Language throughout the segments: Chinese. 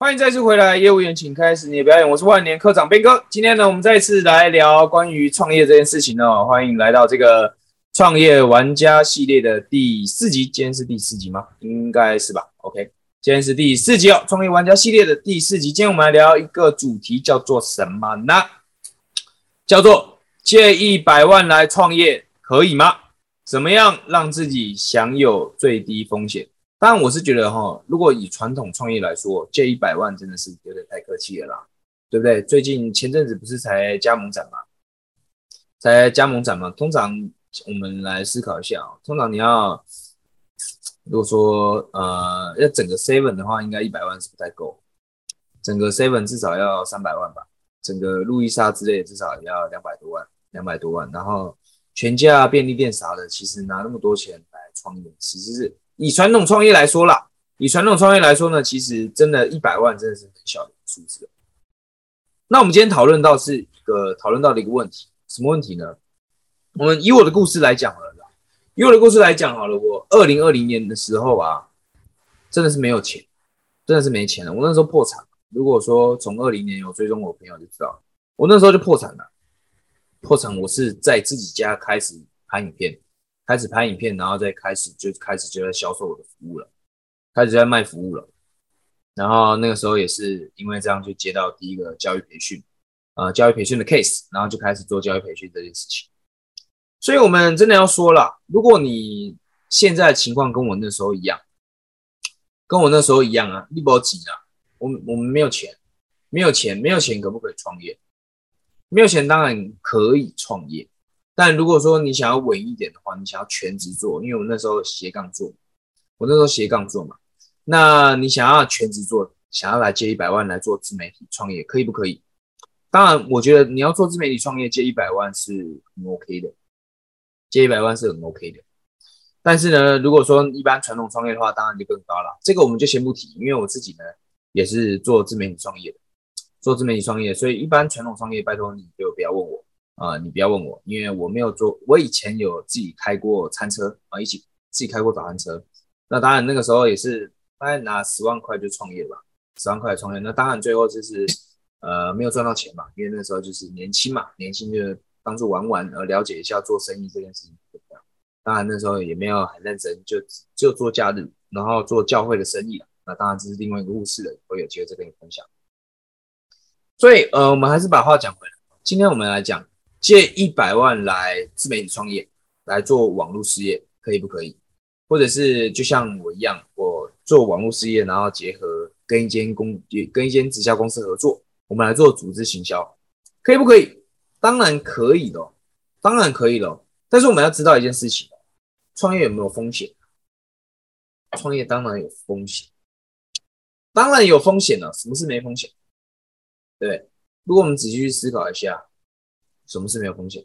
欢迎再次回来，业务员，请开始你的表演。我是万年科长边哥。今天呢，我们再次来聊关于创业这件事情呢。欢迎来到这个创业玩家系列的第四集。今天是第四集吗？应该是吧。OK，今天是第四集哦。创业玩家系列的第四集。今天我们来聊一个主题，叫做什么呢？叫做借一百万来创业可以吗？怎么样让自己享有最低风险？当然，我是觉得哈，如果以传统创业来说，借一百万真的是有点太客气了啦，对不对？最近前阵子不是才加盟展嘛，才加盟展嘛。通常我们来思考一下啊，通常你要如果说呃要整个 seven 的话，应该一百万是不太够，整个 seven 至少要三百万吧，整个路易莎之类至少也要两百多万，两百多万。然后全家便利店啥的，其实拿那么多钱来创业，其实是。以传统创业来说啦，以传统创业来说呢，其实真的一百万真的是很小的数字。那我们今天讨论到是一个讨论到的一个问题，什么问题呢？我们以我的故事来讲好了，以我的故事来讲好了，我二零二零年的时候啊，真的是没有钱，真的是没钱了。我那时候破产。如果说从二零年有追踪我朋友就知道，我那时候就破产了。破产，我是在自己家开始拍影片。开始拍影片，然后再开始就开始就在销售我的服务了，开始在卖服务了。然后那个时候也是因为这样就接到第一个教育培训，呃，教育培训的 case，然后就开始做教育培训这件事情。所以我们真的要说了，如果你现在情况跟我那时候一样，跟我那时候一样啊，一波急啊，我我们没有钱，没有钱，没有钱可不可以创业？没有钱当然可以创业。但如果说你想要稳一点的话，你想要全职做，因为我那时候斜杠做，我那时候斜杠做嘛。那你想要全职做，想要来借一百万来做自媒体创业，可以不可以？当然，我觉得你要做自媒体创业，借一百万是很 OK 的，借一百万是很 OK 的。但是呢，如果说一般传统创业的话，当然就更高了。这个我们就先不提，因为我自己呢也是做自媒体创业的，做自媒体创业，所以一般传统创业，拜托你就不要问我。啊，你不要问我，因为我没有做。我以前有自己开过餐车啊，一起自己开过早餐车。那当然那个时候也是大概拿十万块就创业吧，十万块创业。那当然最后就是呃没有赚到钱嘛，因为那时候就是年轻嘛，年轻就当做玩玩，而了解一下做生意这件事情怎么样。当然那时候也没有很认真，就就做假日，然后做教会的生意。那当然这是另外一个故事了，我有机会再跟你分享。所以呃，我们还是把话讲回来，今天我们来讲。借一百万来自媒体创业，来做网络事业，可以不可以？或者是就像我一样，我做网络事业，然后结合跟一间公跟一间直销公司合作，我们来做组织行销，可以不可以？当然可以的，当然可以了。但是我们要知道一件事情，创业有没有风险？创业当然有风险，当然有风险了。什么是没风险？对，如果我们仔细去思考一下。什么是没有风险？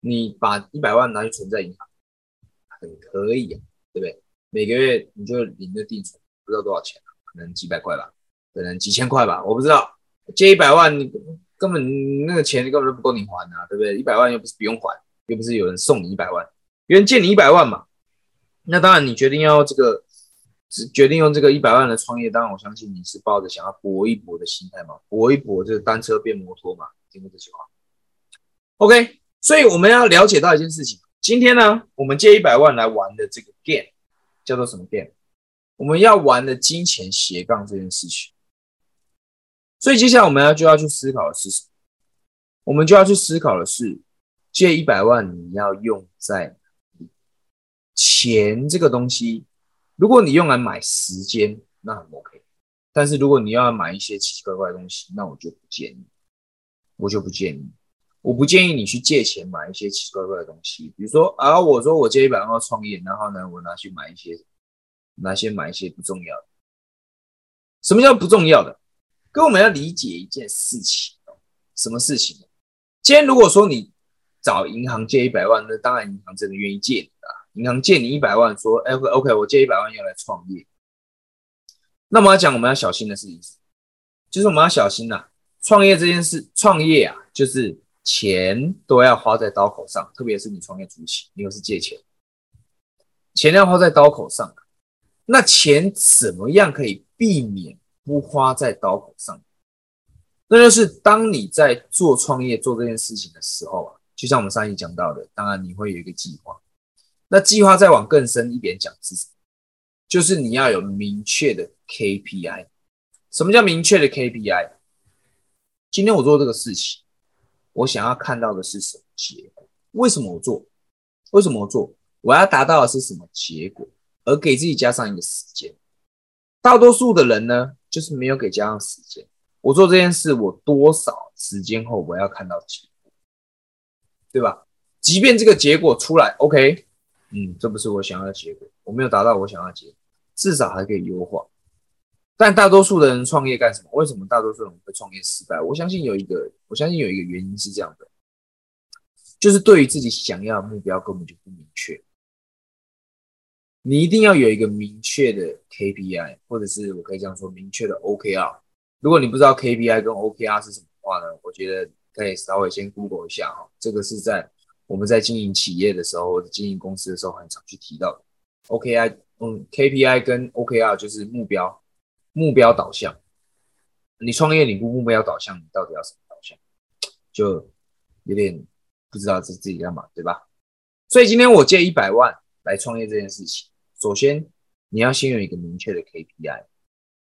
你把一百万拿去存在银行，很可以啊，对不对？每个月你就领着定存，不知道多少钱啊可能几百块吧，可能几千块吧，我不知道。借一百万，你根本那个钱根本就不够你还啊，对不对？一百万又不是不用还，又不是有人送你一百万，有人借你一百万嘛。那当然，你决定要这个，决定用这个一百万的创业，当然我相信你是抱着想要搏一搏的心态嘛，搏一搏这个单车变摩托嘛，听过这句话？OK，所以我们要了解到一件事情。今天呢，我们借一百万来玩的这个 game 叫做什么 game？我们要玩的金钱斜杠这件事情。所以接下来我们要就要去思考的是什么？我们就要去思考的是，借一百万你要用在哪里钱这个东西。如果你用来买时间，那很 OK。但是如果你要买一些奇奇怪怪的东西，那我就不建议，我就不建议。我不建议你去借钱买一些奇奇怪怪的东西，比如说啊，我说我借一百万创业，然后呢，我拿去买一些，拿去买一些不重要的。什么叫不重要的？跟我们要理解一件事情，什么事情？今天如果说你找银行借一百万，那当然银行真的愿意借你啊。银行借你一百万，说哎，OK，我借一百万要来创业。那么要讲我们要小心的事情，就是我们要小心呐，创业这件事，创业啊，就是。钱都要花在刀口上，特别是你创业初期，你又是借钱，钱要花在刀口上。那钱怎么样可以避免不花在刀口上。那就是当你在做创业做这件事情的时候啊，就像我们上一讲到的，当然你会有一个计划。那计划再往更深一点讲是什么？就是你要有明确的 KPI。什么叫明确的 KPI？今天我做这个事情，我想要看到的是什么结果？为什么我做？为什么我做？我要达到的是什么结果？而给自己加上一个时间。大多数的人呢，就是没有给加上时间。我做这件事，我多少时间后我要看到结果，对吧？即便这个结果出来，OK，嗯，这不是我想要的结果，我没有达到我想要的结果，至少还可以优化。但大多数的人创业干什么？为什么大多数人会创业失败？我相信有一个，我相信有一个原因是这样的，就是对于自己想要的目标根本就不明确。你一定要有一个明确的 KPI，或者是我可以这样说，明确的 OKR。如果你不知道 KPI 跟 OKR 是什么的话呢？我觉得可以稍微先 Google 一下哈。这个是在我们在经营企业的时候或者经营公司的时候很常去提到的。OKI，嗯，KPI 跟 OKR 就是目标目标导向。你创业你不目标导向，你到底要什么导向？就有点不知道自自己干嘛，对吧？所以今天我借一百万来创业这件事情，首先你要先有一个明确的 KPI。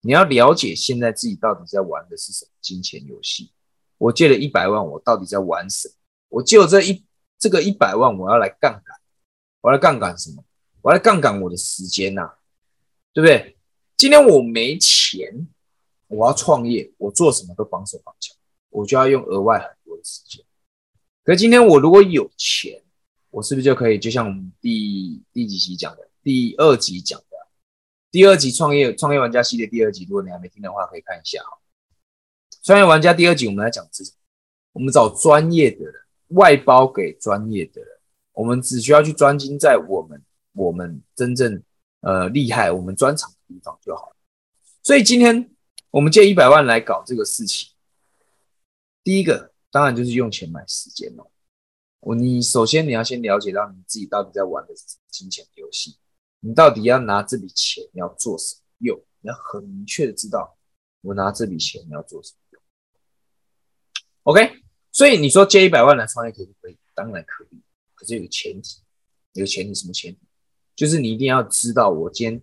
你要了解现在自己到底在玩的是什么金钱游戏。我借了一百万，我到底在玩什么？我借了这一这个一百万，我要来杠杆，我要来杠杆什么？我要来杠杆我的时间呐，对不对？今天我没钱，我要创业，我做什么都绑手绑脚，我就要用额外很多的时间。可今天我如果有钱，我是不是就可以？就像我们第第几集讲的，第二集讲的。第二集创业创业玩家系列第二集，如果你还没听的话，可以看一下哈。创业玩家第二集，我们来讲是什么？我们找专业的人外包给专业的人，我们只需要去专精在我们我们真正呃厉害、我们专长地方就好。所以今天我们借一百万来搞这个事情，第一个当然就是用钱买时间哦。我你首先你要先了解到你自己到底在玩的是金钱游戏。你到底要拿这笔钱要做什么用？你要很明确的知道，我拿这笔钱要做什么用。OK，所以你说借一百万来创业可不可以？当然可以，可是有个前提，有个前提什么前提？就是你一定要知道，我今天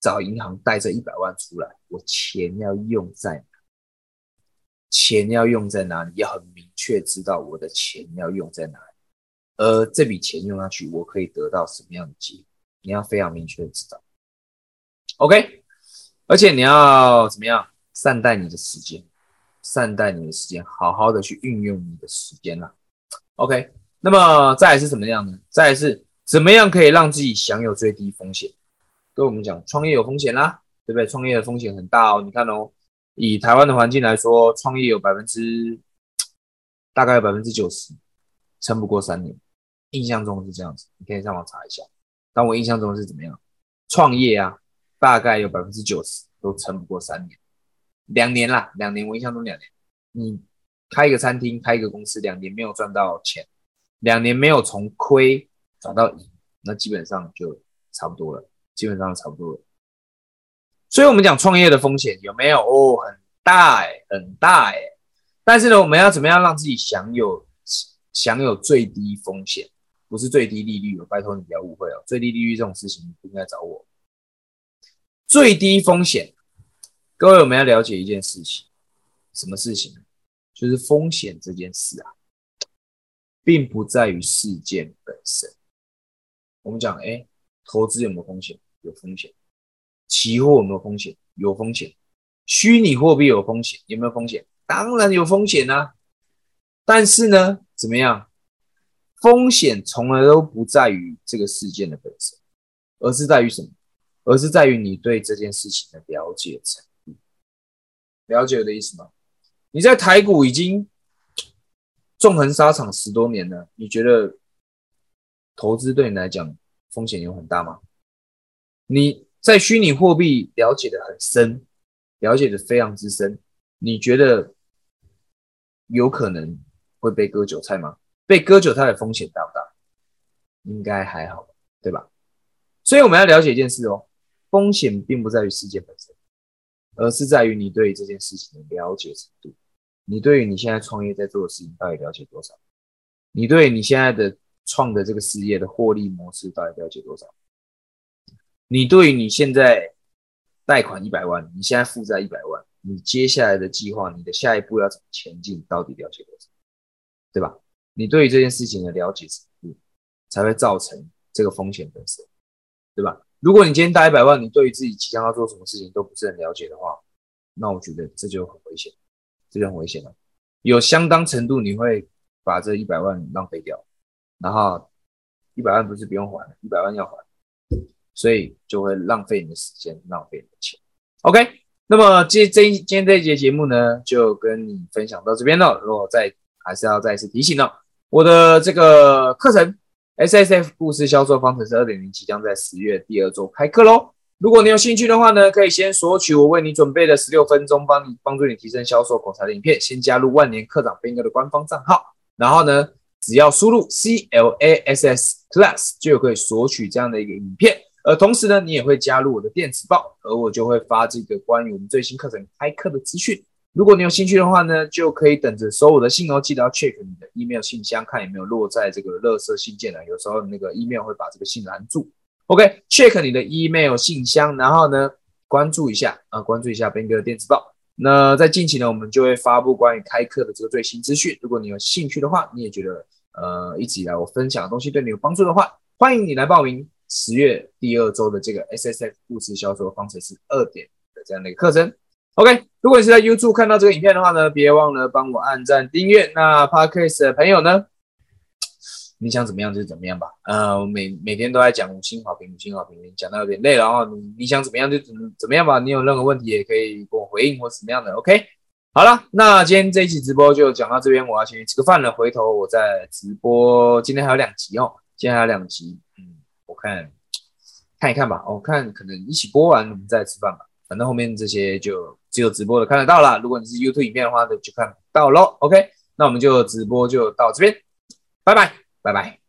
找银行贷这一百万出来，我钱要用在哪？钱要用在哪里？要很明确知道我的钱要用在哪里，而这笔钱用下去，我可以得到什么样的结果？你要非常明确的知道，OK，而且你要怎么样善待你的时间，善待你的时间，好好的去运用你的时间啦。OK，那么再来是怎么样呢？再来是怎么样可以让自己享有最低风险？跟我们讲，创业有风险啦，对不对？创业的风险很大哦。你看哦，以台湾的环境来说，创业有百分之大概有百分之九十撑不过三年，印象中是这样子，你可以上网查一下。但我印象中是怎么样？创业啊，大概有百分之九十都撑不过三年，两年啦，两年。我印象中两年，你开一个餐厅，开一个公司，两年没有赚到钱，两年没有从亏转到赢，那基本上就差不多了，基本上差不多了。所以，我们讲创业的风险有没有？哦，很大哎，很大哎。但是呢，我们要怎么样让自己享有享有最低风险？不是最低利率哦，拜托你不要误会哦。最低利率这种事情，不应该找我。最低风险，各位我们要了解一件事情，什么事情？就是风险这件事啊，并不在于事件本身。我们讲，哎，投资有没有风险？有风险。期货有没有风险？有风险。虚拟货币有风险？有没有风险？当然有风险啊。但是呢，怎么样？风险从来都不在于这个事件的本身，而是在于什么？而是在于你对这件事情的了解程度。了解我的意思吗？你在台股已经纵横沙场十多年了，你觉得投资对你来讲风险有很大吗？你在虚拟货币了解的很深，了解的非常之深，你觉得有可能会被割韭菜吗？被割韭菜的风险大不大？应该还好，对吧？所以我们要了解一件事哦，风险并不在于事件本身，而是在于你对这件事情的了解程度。你对于你现在创业在做的事情到底了解多少？你对你现在的创的这个事业的获利模式到底了解多少？你对于你现在贷款一百万，你现在负债一百万，你接下来的计划，你的下一步要怎么前进，到底了解多少？对吧？你对于这件事情的了解程度，才会造成这个风险本身，对吧？如果你今天贷一百万，你对于自己即将要做什么事情都不是很了解的话，那我觉得这就很危险。这就很危险了，有相当程度你会把这一百万浪费掉，然后一百万不是不用还，一百万要还，所以就会浪费你的时间，浪费你的钱。OK，那么这这今天这一节节目呢，就跟你分享到这边了。如果再还是要再一次提醒了，我的这个课程 SSF 故事销售方程式二点零即将在十月第二周开课喽。如果你有兴趣的话呢，可以先索取我为你准备的十六分钟，帮你帮助你提升销售口才的影片。先加入万年课长斌哥的官方账号，然后呢，只要输入 C L A S S Class 就可以索取这样的一个影片。呃同时呢，你也会加入我的电子报，而我就会发这个关于我们最新课程开课的资讯。如果你有兴趣的话呢，就可以等着收我的信哦。记得要 check 你的 email 信箱，看有没有落在这个垃圾信件呢？有时候那个 email 会把这个信拦住。OK，check 你的 email 信箱，然后呢，关注一下啊，关注一下 Ben 哥的电子报。那在近期呢，我们就会发布关于开课的这个最新资讯。如果你有兴趣的话，你也觉得呃一直以来我分享的东西对你有帮助的话，欢迎你来报名十月第二周的这个 SSF 故事销售方程式二点的这样的一个课程。OK，如果你是在 YouTube 看到这个影片的话呢，别忘了帮我按赞订阅。那 Podcast 的朋友呢？你想怎么样就怎么样吧，呃，我每每天都在讲五星好评，五星好评，讲到有点累了哦。你你想怎么样就怎怎么样吧，你有任何问题也可以跟我回应或怎么样的，OK。好了，那今天这一期直播就讲到这边，我要去吃个饭了，回头我再直播。今天还有两集哦，今天还有两集，嗯，看看一看吧，我看可能一起播完我们再吃饭吧，反正后面这些就只有直播的看得到了。如果你是 YouTube 里面的话，就看到喽。OK，那我们就直播就到这边，拜拜。拜拜。